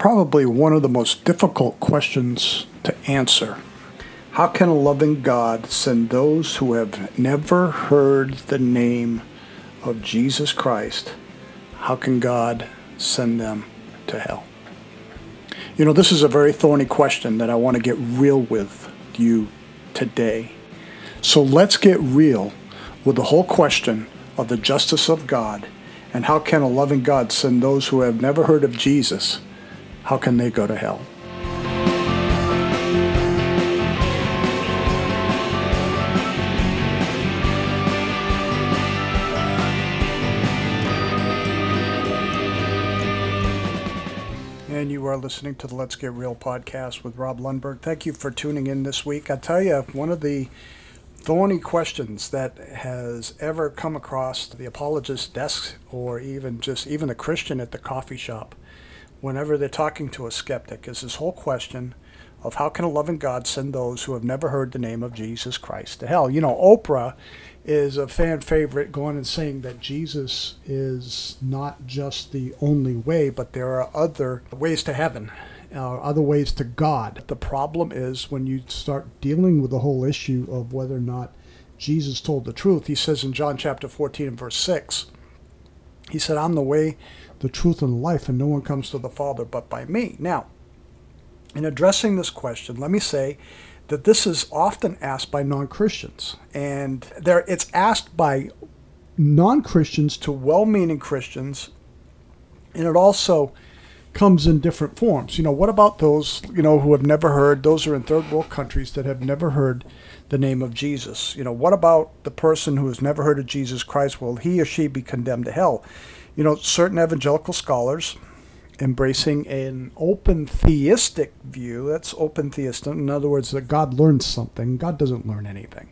probably one of the most difficult questions to answer. How can a loving God send those who have never heard the name of Jesus Christ? How can God send them to hell? You know, this is a very thorny question that I want to get real with you today. So let's get real with the whole question of the justice of God and how can a loving God send those who have never heard of Jesus? How can they go to hell? And you are listening to the Let's Get Real podcast with Rob Lundberg. Thank you for tuning in this week. I tell you, one of the thorny questions that has ever come across the apologist desk or even just even a Christian at the coffee shop whenever they're talking to a skeptic is this whole question of how can a loving God send those who have never heard the name of Jesus Christ to hell? You know, Oprah is a fan favorite going and saying that Jesus is not just the only way, but there are other ways to heaven uh, other ways to God. The problem is when you start dealing with the whole issue of whether or not Jesus told the truth. He says in John chapter 14 and verse 6, he said, I'm the way, the truth, and life, and no one comes to the Father but by me. Now, in addressing this question, let me say that this is often asked by non Christians. And there, it's asked by non Christians to well meaning Christians. And it also comes in different forms. You know, what about those, you know, who have never heard, those are in third world countries that have never heard the name of Jesus? You know, what about the person who has never heard of Jesus Christ? Will he or she be condemned to hell? You know, certain evangelical scholars embracing an open theistic view, that's open theistic, in other words, that God learns something. God doesn't learn anything,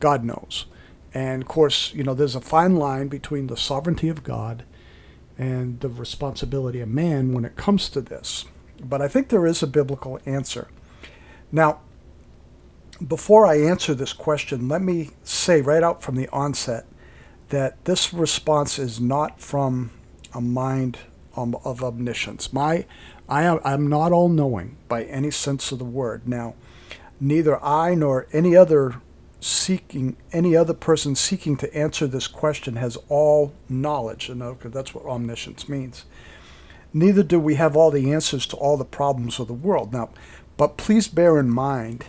God knows. And of course, you know, there's a fine line between the sovereignty of God and the responsibility of man when it comes to this. But I think there is a biblical answer. Now, before I answer this question, let me say right out from the onset that this response is not from a mind um, of omniscience. My, I am, I'm not all knowing by any sense of the word. Now, neither I nor any other seeking any other person seeking to answer this question has all knowledge and okay, that's what omniscience means neither do we have all the answers to all the problems of the world now but please bear in mind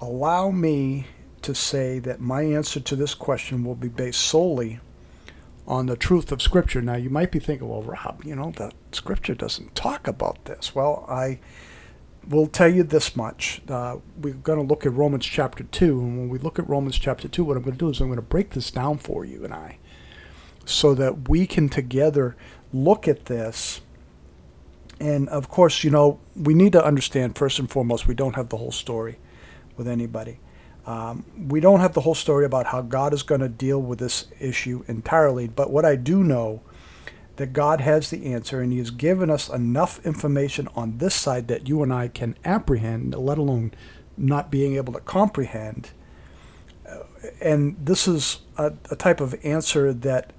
allow me to say that my answer to this question will be based solely on the truth of scripture now you might be thinking well rob you know the scripture doesn't talk about this well i we'll tell you this much. Uh, we're going to look at Romans chapter 2. And when we look at Romans chapter 2, what I'm going to do is I'm going to break this down for you and I so that we can together look at this. And of course, you know, we need to understand first and foremost, we don't have the whole story with anybody. Um, we don't have the whole story about how God is going to deal with this issue entirely. But what I do know that God has the answer and He has given us enough information on this side that you and I can apprehend, let alone not being able to comprehend. Uh, and this is a, a type of answer that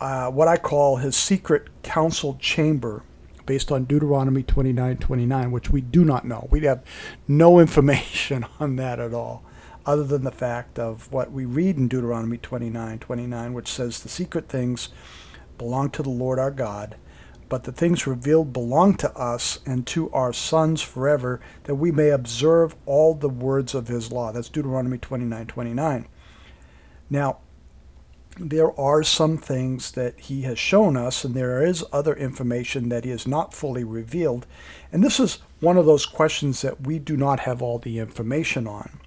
uh, what I call his secret council chamber based on Deuteronomy 29 29, which we do not know. We have no information on that at all, other than the fact of what we read in Deuteronomy 29 29, which says the secret things belong to the Lord our God, but the things revealed belong to us and to our sons forever, that we may observe all the words of his law. That's Deuteronomy 29 29. Now, there are some things that he has shown us, and there is other information that he has not fully revealed. And this is one of those questions that we do not have all the information on.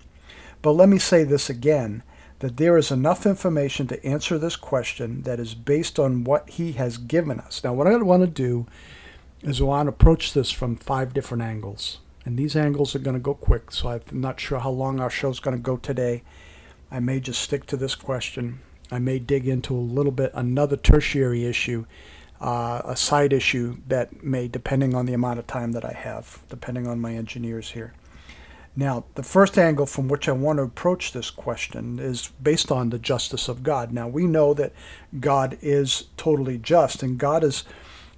But let me say this again that there is enough information to answer this question that is based on what he has given us. Now, what I want to do is I want to approach this from five different angles. And these angles are going to go quick, so I'm not sure how long our show is going to go today. I may just stick to this question. I may dig into a little bit another tertiary issue, uh, a side issue that may, depending on the amount of time that I have, depending on my engineers here. Now, the first angle from which I want to approach this question is based on the justice of God. Now, we know that God is totally just, and God is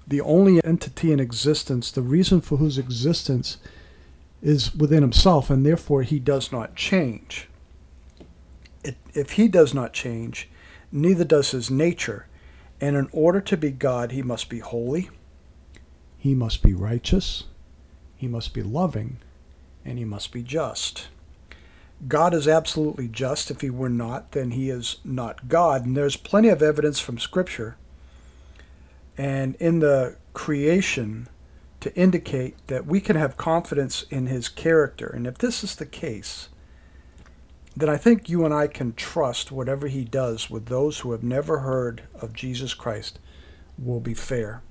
the only entity in existence, the reason for whose existence is within himself, and therefore he does not change. It, if he does not change, neither does his nature. And in order to be God, he must be holy, he must be righteous, he must be loving, and he must be just. God is absolutely just. If he were not, then he is not God. And there's plenty of evidence from Scripture and in the creation to indicate that we can have confidence in his character. And if this is the case, then I think you and I can trust whatever he does with those who have never heard of Jesus Christ will be fair.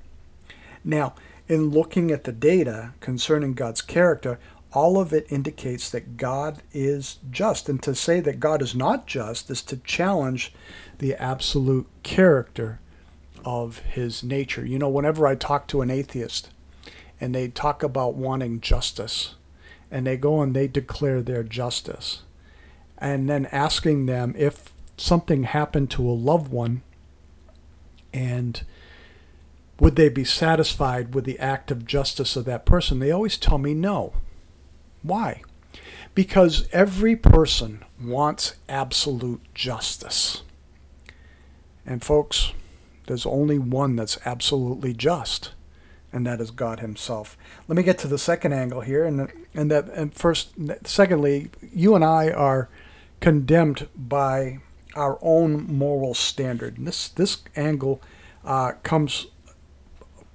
Now, in looking at the data concerning God's character, all of it indicates that God is just. And to say that God is not just is to challenge the absolute character of his nature. You know, whenever I talk to an atheist and they talk about wanting justice, and they go and they declare their justice, and then asking them if something happened to a loved one and would they be satisfied with the act of justice of that person? They always tell me no. Why? Because every person wants absolute justice. And folks, there's only one that's absolutely just, and that is God Himself. Let me get to the second angle here, and and that and first, secondly, you and I are condemned by our own moral standard. And this this angle uh, comes,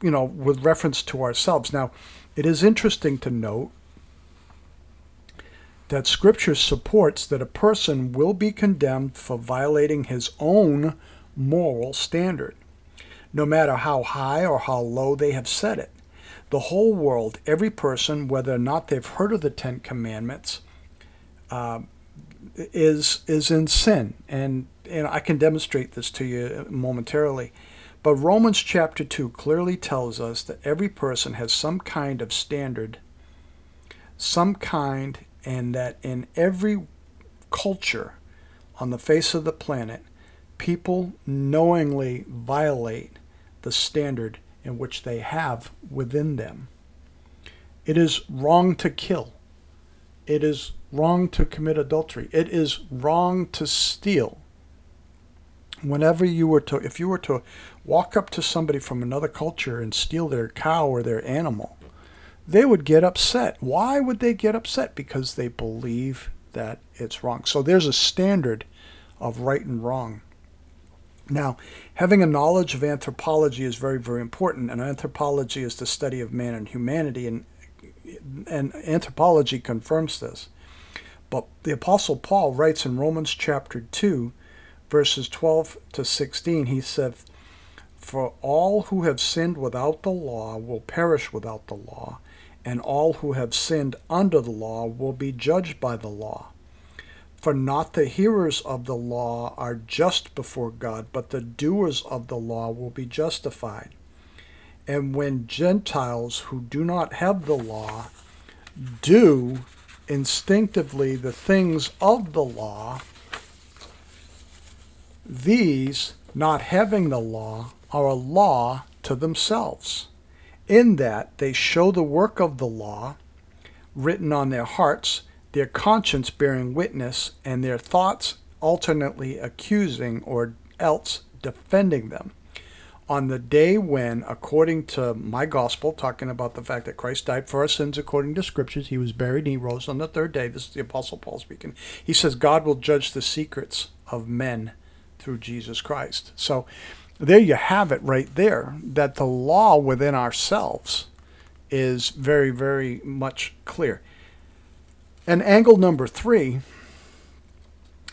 you know, with reference to ourselves. Now, it is interesting to note that Scripture supports that a person will be condemned for violating his own moral standard, no matter how high or how low they have set it. The whole world, every person, whether or not they've heard of the Ten Commandments, uh, is is in sin, and and I can demonstrate this to you momentarily. But Romans chapter 2 clearly tells us that every person has some kind of standard, some kind, and that in every culture on the face of the planet, people knowingly violate the standard in which they have within them. It is wrong to kill. It is wrong to commit adultery. It is wrong to steal. Whenever you were to, if you were to walk up to somebody from another culture and steal their cow or their animal, they would get upset. Why would they get upset? Because they believe that it's wrong. So there's a standard of right and wrong. Now, having a knowledge of anthropology is very, very important, and anthropology is the study of man and humanity, and and anthropology confirms this. But the Apostle Paul writes in Romans chapter 2, verses 12 to 16, he said, For all who have sinned without the law will perish without the law, and all who have sinned under the law will be judged by the law. For not the hearers of the law are just before God, but the doers of the law will be justified. And when Gentiles who do not have the law do instinctively the things of the law, these, not having the law, are a law to themselves, in that they show the work of the law written on their hearts, their conscience bearing witness, and their thoughts alternately accusing or else defending them on the day when, according to my gospel, talking about the fact that Christ died for our sins according to scriptures, he was buried and he rose on the third day. This is the Apostle Paul speaking. He says, God will judge the secrets of men through Jesus Christ. So there you have it right there that the law within ourselves is very, very much clear. And angle number three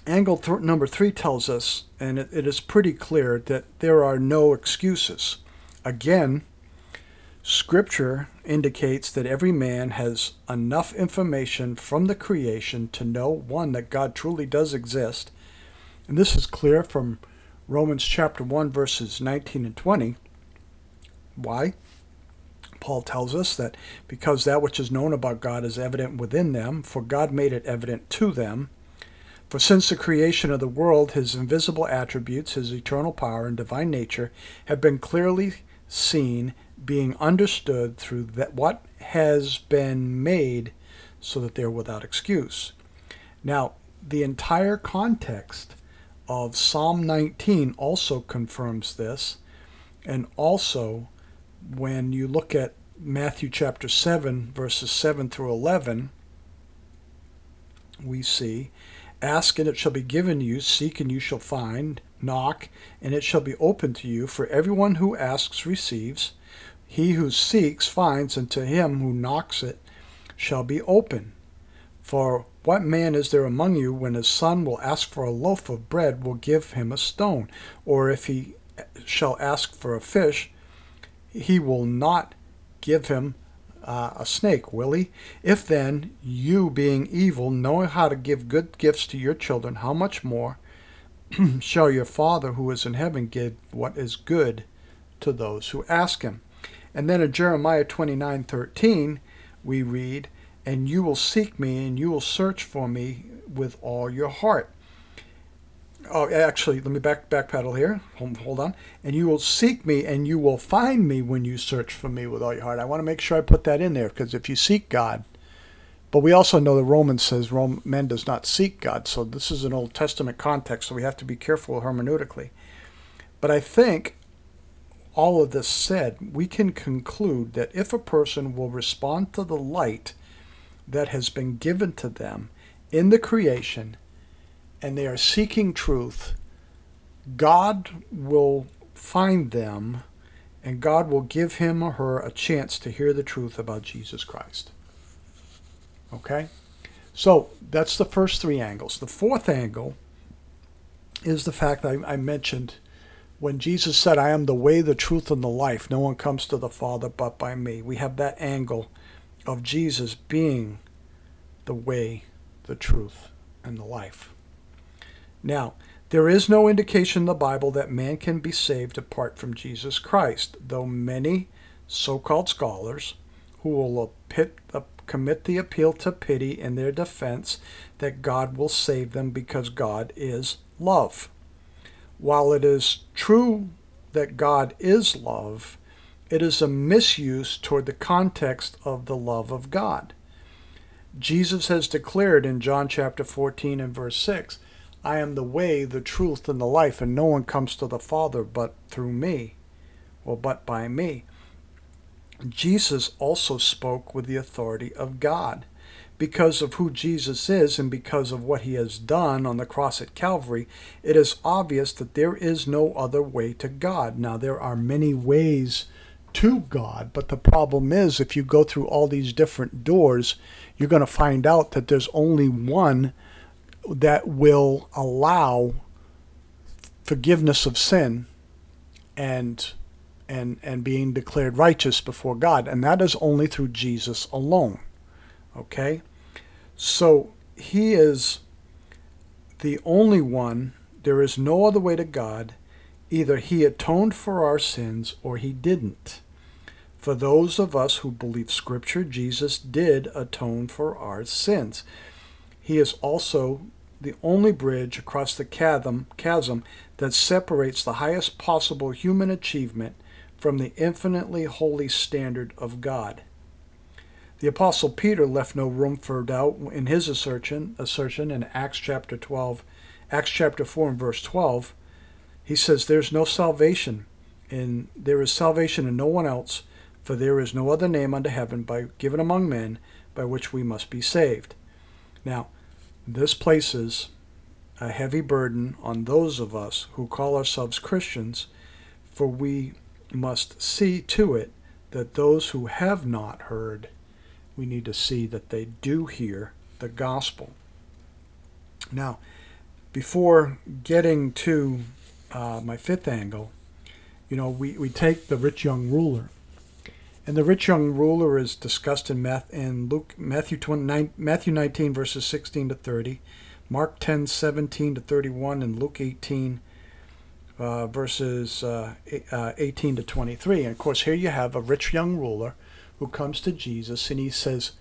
Angle th- number three tells us, and it, it is pretty clear, that there are no excuses. Again, Scripture indicates that every man has enough information from the creation to know, one, that God truly does exist. And this is clear from Romans chapter 1, verses 19 and 20. Why? Paul tells us that because that which is known about God is evident within them, for God made it evident to them. For since the creation of the world, his invisible attributes, his eternal power and divine nature, have been clearly seen, being understood through that what has been made so that they're without excuse. Now, the entire context of Psalm 19 also confirms this, and also when you look at Matthew chapter 7, verses 7 through 11, we see, Ask and it shall be given you, seek and you shall find, knock and it shall be opened to you. For everyone who asks receives, he who seeks finds, and to him who knocks it shall be open. For what man is there among you when his son will ask for a loaf of bread, will give him a stone? Or if he shall ask for a fish, he will not give him uh, a snake, will he? If then, you being evil, know how to give good gifts to your children, how much more shall your Father who is in heaven give what is good to those who ask him? And then in Jeremiah 29 13, we read, And you will seek me, and you will search for me with all your heart. Oh, actually, let me back backpedal here. Hold, hold on. And you will seek me, and you will find me when you search for me with all your heart. I want to make sure I put that in there because if you seek God, but we also know the Romans says Rome, men does not seek God. So this is an Old Testament context, so we have to be careful hermeneutically. But I think all of this said, we can conclude that if a person will respond to the light that has been given to them in the creation, and they are seeking truth, God will find them and God will give him or her a chance to hear the truth about Jesus Christ. Okay? So that's the first three angles. The fourth angle is the fact I, I mentioned when Jesus said, I am the way, the truth, and the life. No one comes to the Father but by me. We have that angle of Jesus being the way, the truth, and the life. Now, there is no indication in the Bible that man can be saved apart from Jesus Christ, though many so called scholars who will commit the appeal to pity in their defense that God will save them because God is love. While it is true that God is love, it is a misuse toward the context of the love of God. Jesus has declared in John chapter 14 and verse 6 I am the way, the truth, and the life, and no one comes to the Father but through me, or but by me. Jesus also spoke with the authority of God. Because of who Jesus is and because of what he has done on the cross at Calvary, it is obvious that there is no other way to God. Now, there are many ways to God, but the problem is if you go through all these different doors, you're going to find out that there's only one that will allow forgiveness of sin and and and being declared righteous before God. And that is only through Jesus alone. Okay? So he is the only one. There is no other way to God. Either he atoned for our sins or he didn't. For those of us who believe scripture Jesus did atone for our sins. He is also the only bridge across the chasm, chasm that separates the highest possible human achievement from the infinitely holy standard of God. The apostle Peter left no room for doubt in his assertion, assertion in Acts chapter 12, Acts chapter 4 and verse 12. He says there's no salvation in there is salvation in no one else, for there is no other name under heaven by given among men by which we must be saved. Now, this places a heavy burden on those of us who call ourselves Christians, for we must see to it that those who have not heard, we need to see that they do hear the gospel. Now, before getting to uh, my fifth angle, you know, we, we take the rich young rular and the rich young ruler is discussed in, Math, in Luke, Matthew, 29, Matthew 19, verses 16 to 30, Mark 10, 17 to 31, and Luke 18, uh, verses uh, uh, 18 to 23. And of course, here you have a rich young ruler who comes to Jesus and he says,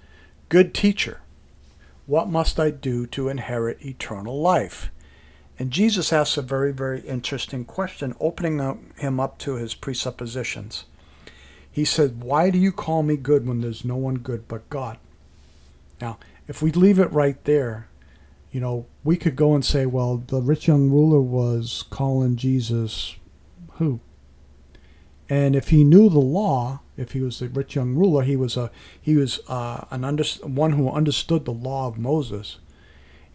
Good teacher, what must I do to inherit eternal life? And Jesus asks a very, very interesting question, opening up, him up to his presuppositions. He said, Why do you call me good when there's no one good but God? Now, if we leave it right there, you know, we could go and say, well, the rich young ruler was calling Jesus who? And if he knew the law, if he was the rich young ruler, he was a he was uh, an under, one who understood the law of Moses.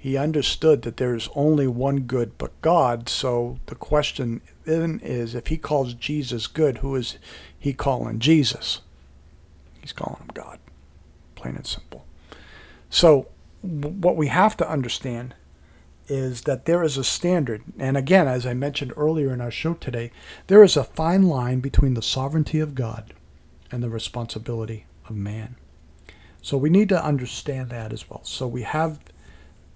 He understood that there is only one good but God. So the question then is, if he calls Jesus good, who is he calling Jesus? He's calling him God, plain and simple. So what we have to understand is that there is a standard. And again, as I mentioned earlier in our show today, there is a fine line between the sovereignty of God and the responsibility of man. So we need to understand that as well. So we have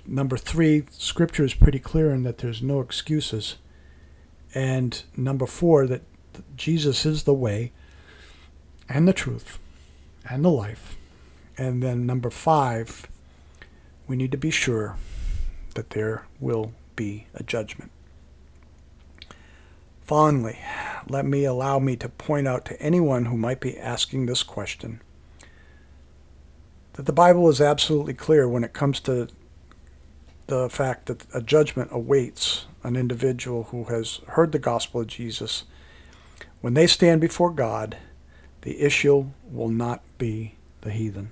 number three, scripture is pretty clear in that there's no excuses. And number four, that Jesus is the way and the truth and the life. And then number five, we need to be sure that there will be a judgment. Finally, let me allow me to point out to anyone who might be asking this question that the Bible is absolutely clear when it comes to the fact that a judgment awaits an individual who has heard the gospel of Jesus. When they stand before God, the issue will not be the heathen.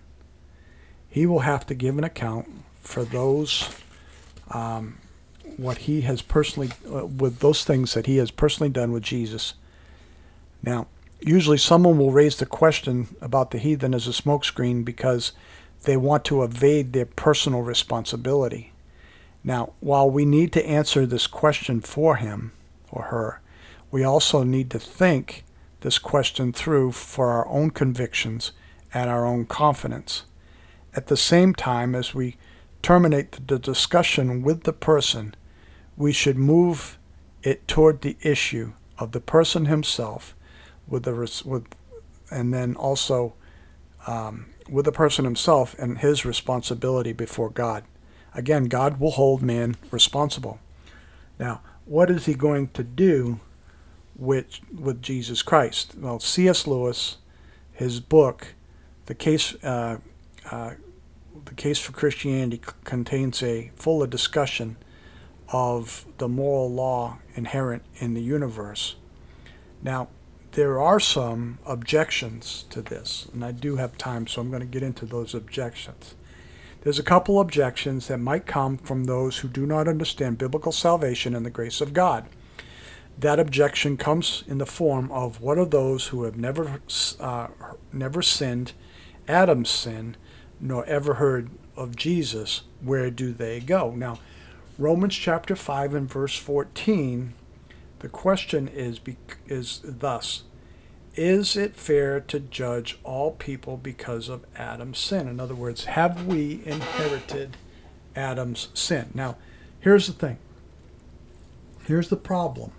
He will have to give an account for those um, what he has personally uh, with those things that he has personally done with Jesus. Now, usually someone will raise the question about the heathen as a smokescreen because they want to evade their personal responsibility. Now, while we need to answer this question for him or her, we also need to think this question through for our own convictions and our own confidence. At the same time, as we terminate the discussion with the person, we should move it toward the issue of the person himself, with the with, and then also um, with the person himself and his responsibility before God. Again, God will hold man responsible. Now, what is he going to do with with Jesus Christ? Well, C.S. Lewis, his book, the case. Uh, uh, the Case for Christianity contains a fuller discussion of the moral law inherent in the universe. Now, there are some objections to this, and I do have time, so I'm going to get into those objections. There's a couple objections that might come from those who do not understand biblical salvation and the grace of God. That objection comes in the form of what are those who have never uh, never sinned, Adam's sin, nor ever heard of Jesus, where do they go? Now, Romans chapter 5 and verse 14, the question is, is thus Is it fair to judge all people because of Adam's sin? In other words, have we inherited Adam's sin? Now, here's the thing. Here's the problem.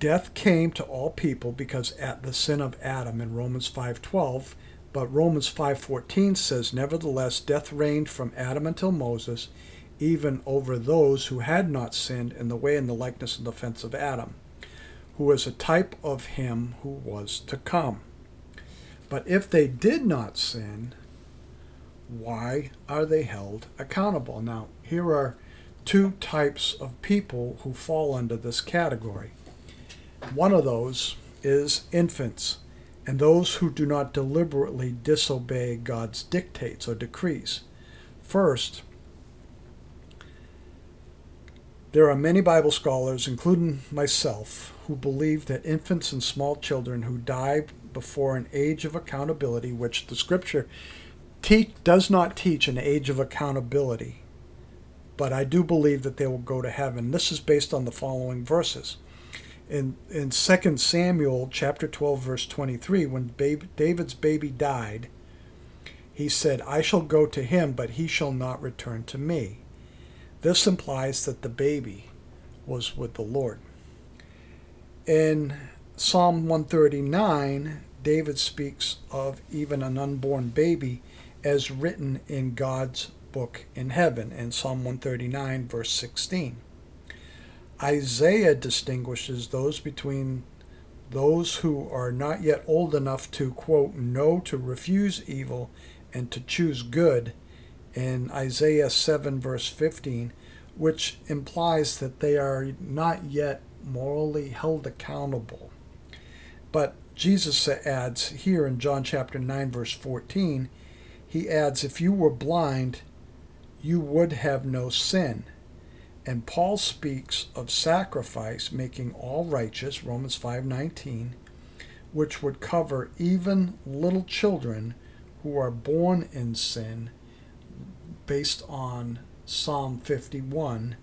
Death came to all people because at the sin of Adam in Romans 5:12 but Romans 5:14 says, "Nevertheless death reigned from Adam until Moses, even over those who had not sinned in the way and the likeness and the offense of Adam, who was a type of him who was to come." But if they did not sin, why are they held accountable? Now, here are two types of people who fall under this category. One of those is infants and those who do not deliberately disobey God's dictates or decrees. First, there are many Bible scholars, including myself, who believe that infants and small children who die before an age of accountability, which the scripture te- does not teach an age of accountability, but I do believe that they will go to heaven. This is based on the following verses. In in 2 Samuel chapter 12 verse 23 when David's baby died he said I shall go to him but he shall not return to me. This implies that the baby was with the Lord in Psalm 139 David speaks of even an unborn baby as written in God's book in heaven in Psalm 139 verse 16 Isaiah distinguishes those between those who are not yet old enough to, quote, know to refuse evil and to choose good in Isaiah 7, verse 15, which implies that they are not yet morally held accountable. But Jesus adds here in John chapter 9, verse 14, he adds, If you were blind, you would have no sin. And Paul speaks of sacrifice making all righteous, Romans 5:19, which would cover even little children who are born in sin based on Psalm 51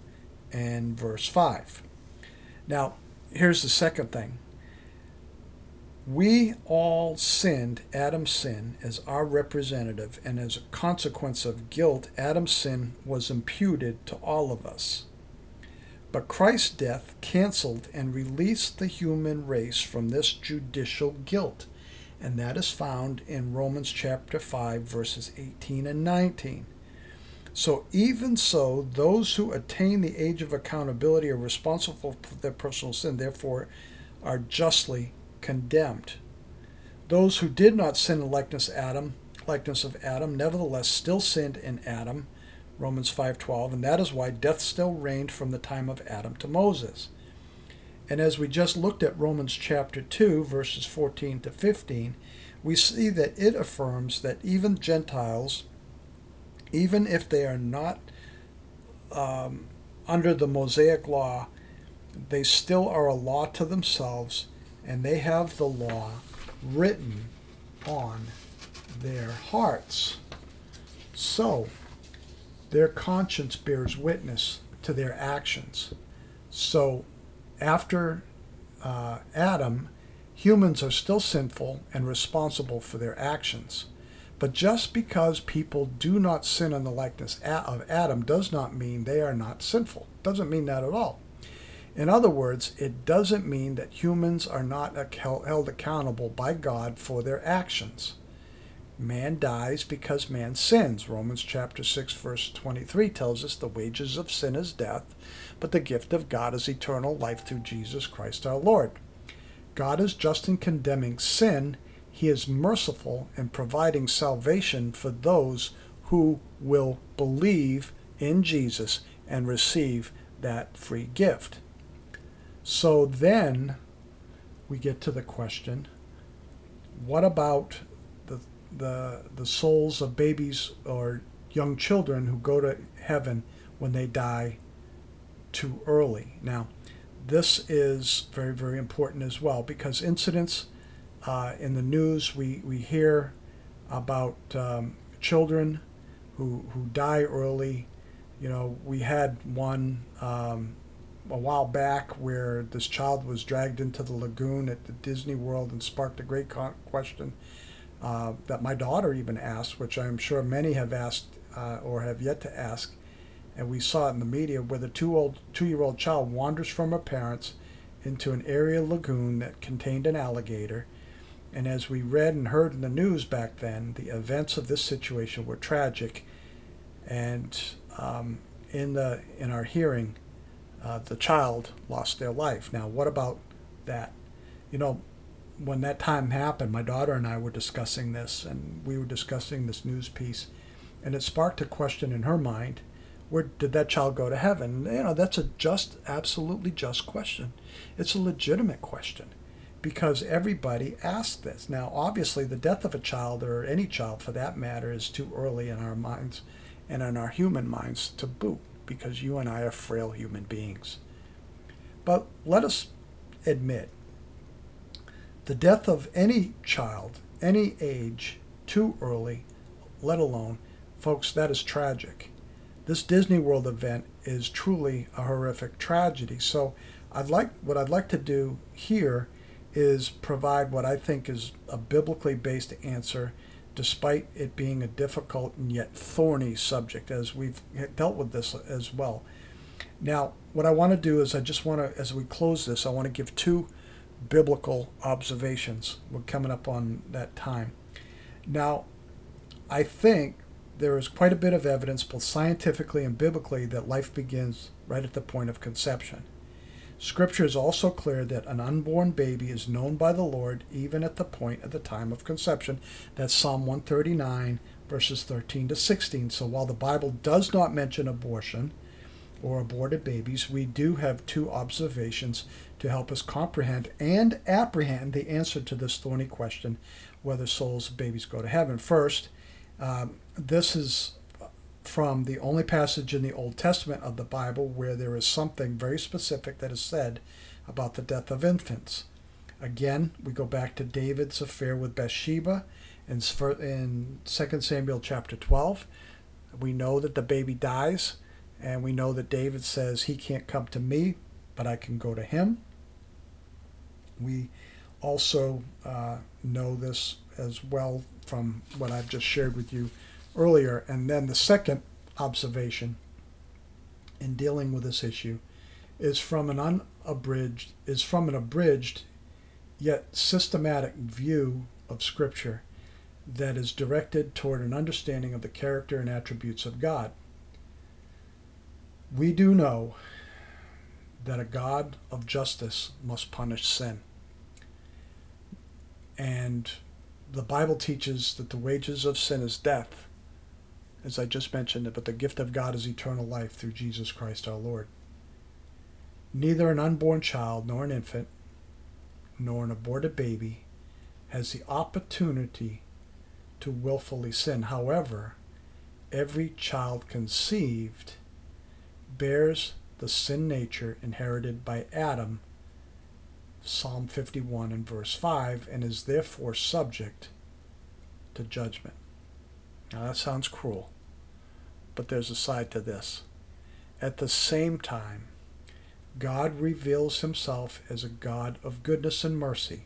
and verse 5. Now, here's the second thing. We all sinned Adam's sin as our representative, and as a consequence of guilt, Adam's sin was imputed to all of us. But Christ's death canceled and released the human race from this judicial guilt, and that is found in Romans chapter 5, verses 18 and 19. So, even so, those who attain the age of accountability are responsible for their personal sin, therefore, are justly condemned. Those who did not sin in likeness Adam, likeness of Adam, nevertheless still sinned in Adam, Romans 5:12, and that is why death still reigned from the time of Adam to Moses. And as we just looked at Romans chapter 2 verses 14 to 15, we see that it affirms that even Gentiles even if they are not um, under the Mosaic law, they still are a law to themselves, and they have the law written on their hearts. So, their conscience bears witness to their actions. So, after uh, Adam, humans are still sinful and responsible for their actions. But just because people do not sin in the likeness of Adam does not mean they are not sinful. Doesn't mean that at all. In other words, it doesn't mean that humans are not held accountable by God for their actions. Man dies because man sins. Romans chapter 6 verse 23 tells us the wages of sin is death, but the gift of God is eternal life through Jesus Christ our Lord. God is just in condemning sin he is merciful in providing salvation for those who will believe in Jesus and receive that free gift. So then we get to the question what about the, the, the souls of babies or young children who go to heaven when they die too early? Now, this is very, very important as well because incidents uh, in the news, we, we hear about um, children who, who die early. You know, we had one um, a while back where this child was dragged into the lagoon at the Disney World and sparked a great question uh, that my daughter even asked, which I'm sure many have asked uh, or have yet to ask. And we saw it in the media where the two old two-year-old child wanders from her parents into an area lagoon that contained an alligator and as we read and heard in the news back then, the events of this situation were tragic. And um, in the in our hearing, uh, the child lost their life. Now, what about that? You know, when that time happened, my daughter and I were discussing this, and we were discussing this news piece, and it sparked a question in her mind: Where did that child go to heaven? You know, that's a just, absolutely just question. It's a legitimate question because everybody asked this. Now, obviously, the death of a child, or any child for that matter, is too early in our minds and in our human minds to boot because you and I are frail human beings. But let us admit the death of any child, any age, too early, let alone, folks, that is tragic. This Disney World event is truly a horrific tragedy. So, I'd like what I'd like to do here is provide what I think is a biblically based answer, despite it being a difficult and yet thorny subject, as we've dealt with this as well. Now, what I want to do is I just want to, as we close this, I want to give two biblical observations. We're coming up on that time. Now, I think there is quite a bit of evidence, both scientifically and biblically, that life begins right at the point of conception. Scripture is also clear that an unborn baby is known by the Lord even at the point at the time of conception. That's Psalm 139, verses 13 to 16. So while the Bible does not mention abortion or aborted babies, we do have two observations to help us comprehend and apprehend the answer to this thorny question whether souls of babies go to heaven. First, um, this is from the only passage in the Old Testament of the Bible where there is something very specific that is said about the death of infants. Again, we go back to David's affair with Bathsheba in, in 2 Samuel chapter 12. We know that the baby dies, and we know that David says, He can't come to me, but I can go to him. We also uh, know this as well from what I've just shared with you earlier. And then the second observation in dealing with this issue is from an unabridged is from an abridged yet systematic view of scripture that is directed toward an understanding of the character and attributes of God. We do know that a God of justice must punish sin. And the Bible teaches that the wages of sin is death, as I just mentioned, but the gift of God is eternal life through Jesus Christ our Lord. Neither an unborn child nor an infant, nor an aborted baby, has the opportunity to willfully sin. However, every child conceived bears the sin nature inherited by Adam Psalm 51 and verse 5, and is therefore subject to judgment. Now that sounds cruel, but there's a side to this. At the same time, God reveals himself as a God of goodness and mercy.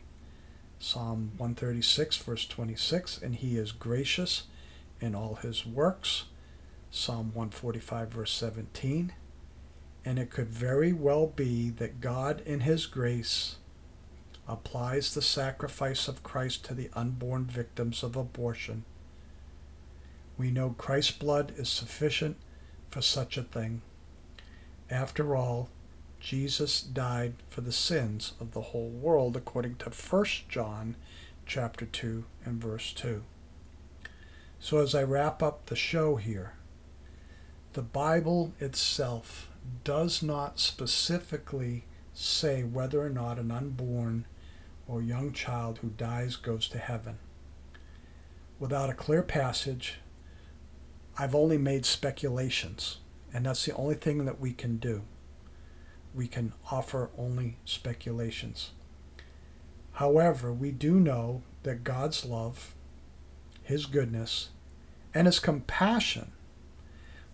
Psalm 136, verse 26, and he is gracious in all his works. Psalm 145, verse 17. And it could very well be that God, in his grace, applies the sacrifice of Christ to the unborn victims of abortion. We know Christ's blood is sufficient for such a thing. After all, Jesus died for the sins of the whole world according to 1 John chapter 2 and verse 2. So as I wrap up the show here, the Bible itself does not specifically say whether or not an unborn or young child who dies goes to heaven. Without a clear passage, I've only made speculations, and that's the only thing that we can do. We can offer only speculations. However, we do know that God's love, His goodness, and His compassion.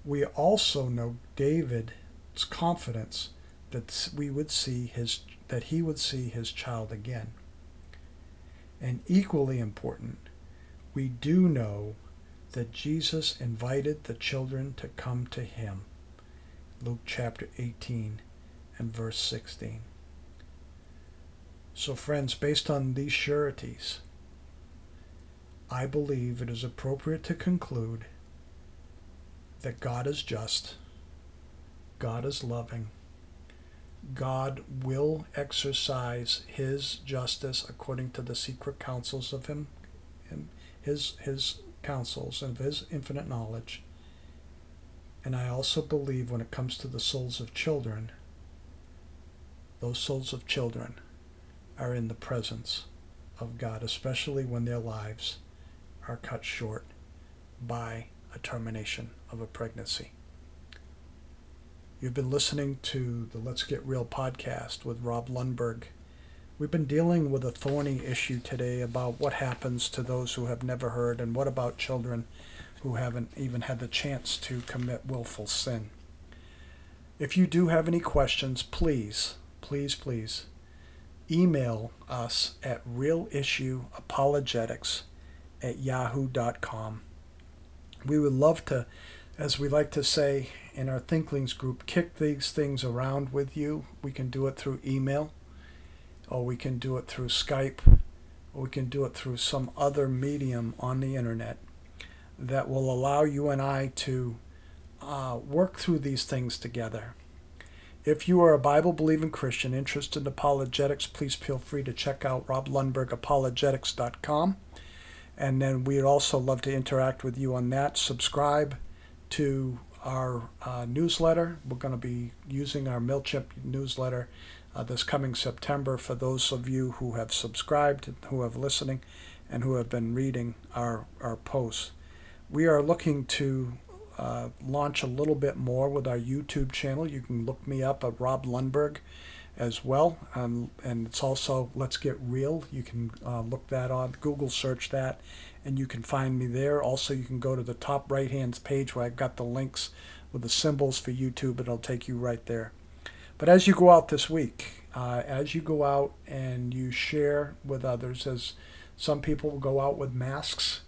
We also know David's confidence that we would see his that he would see his child again. And equally important, we do know that Jesus invited the children to come to him. Luke chapter 18 and verse 16. So, friends, based on these sureties, I believe it is appropriate to conclude that God is just, God is loving, God will exercise his justice according to the secret counsels of him, his his counsels and of his infinite knowledge. And I also believe when it comes to the souls of children, those souls of children are in the presence of God, especially when their lives are cut short by a termination of a pregnancy. You've been listening to the Let's Get Real podcast with Rob Lundberg. We've been dealing with a thorny issue today about what happens to those who have never heard and what about children who haven't even had the chance to commit willful sin. If you do have any questions, please, please, please email us at realissueapologetics at yahoo.com. We would love to, as we like to say in our Thinklings group kick these things around with you. We can do it through email, or we can do it through Skype, or we can do it through some other medium on the internet that will allow you and I to uh, work through these things together. If you are a Bible believing Christian interested in apologetics, please feel free to check out roblundbergapologetics.com. And then we'd also love to interact with you on that. Subscribe to our uh, newsletter. We're going to be using our MailChimp newsletter uh, this coming September for those of you who have subscribed, who have listening, and who have been reading our, our posts. We are looking to uh, launch a little bit more with our YouTube channel. You can look me up at Rob Lundberg as well. Um, and it's also Let's Get Real. You can uh, look that on, Google search that, and you can find me there. Also, you can go to the top right hand page where I've got the links with the symbols for YouTube, it'll take you right there. But as you go out this week, uh, as you go out and you share with others, as some people will go out with masks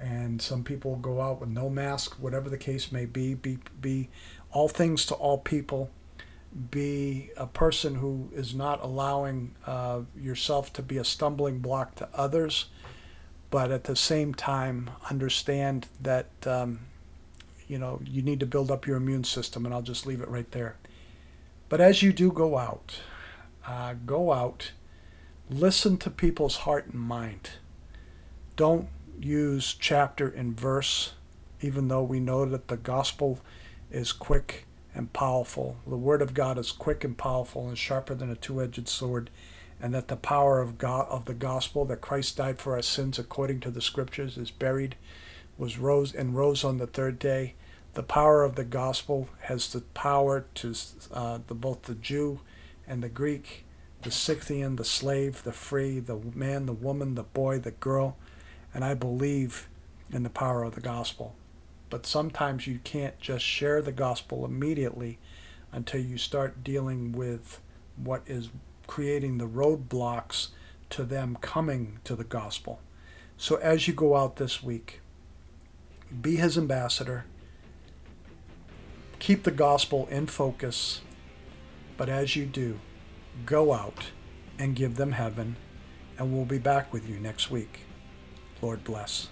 and some people go out with no mask, whatever the case may be, be, be all things to all people be a person who is not allowing uh, yourself to be a stumbling block to others, but at the same time understand that um, you know you need to build up your immune system, and I'll just leave it right there. But as you do go out, uh, go out, listen to people's heart and mind. Don't use chapter and verse, even though we know that the gospel is quick and powerful. The Word of God is quick and powerful and sharper than a two-edged sword, and that the power of God of the gospel that Christ died for our sins according to the Scriptures is buried, was rose and rose on the third day. The power of the gospel has the power to uh, the, both the Jew and the Greek, the Scythian, the slave, the free, the man, the woman, the boy, the girl, and I believe in the power of the gospel. But sometimes you can't just share the gospel immediately until you start dealing with what is creating the roadblocks to them coming to the gospel. So as you go out this week, be his ambassador. Keep the gospel in focus. But as you do, go out and give them heaven. And we'll be back with you next week. Lord bless.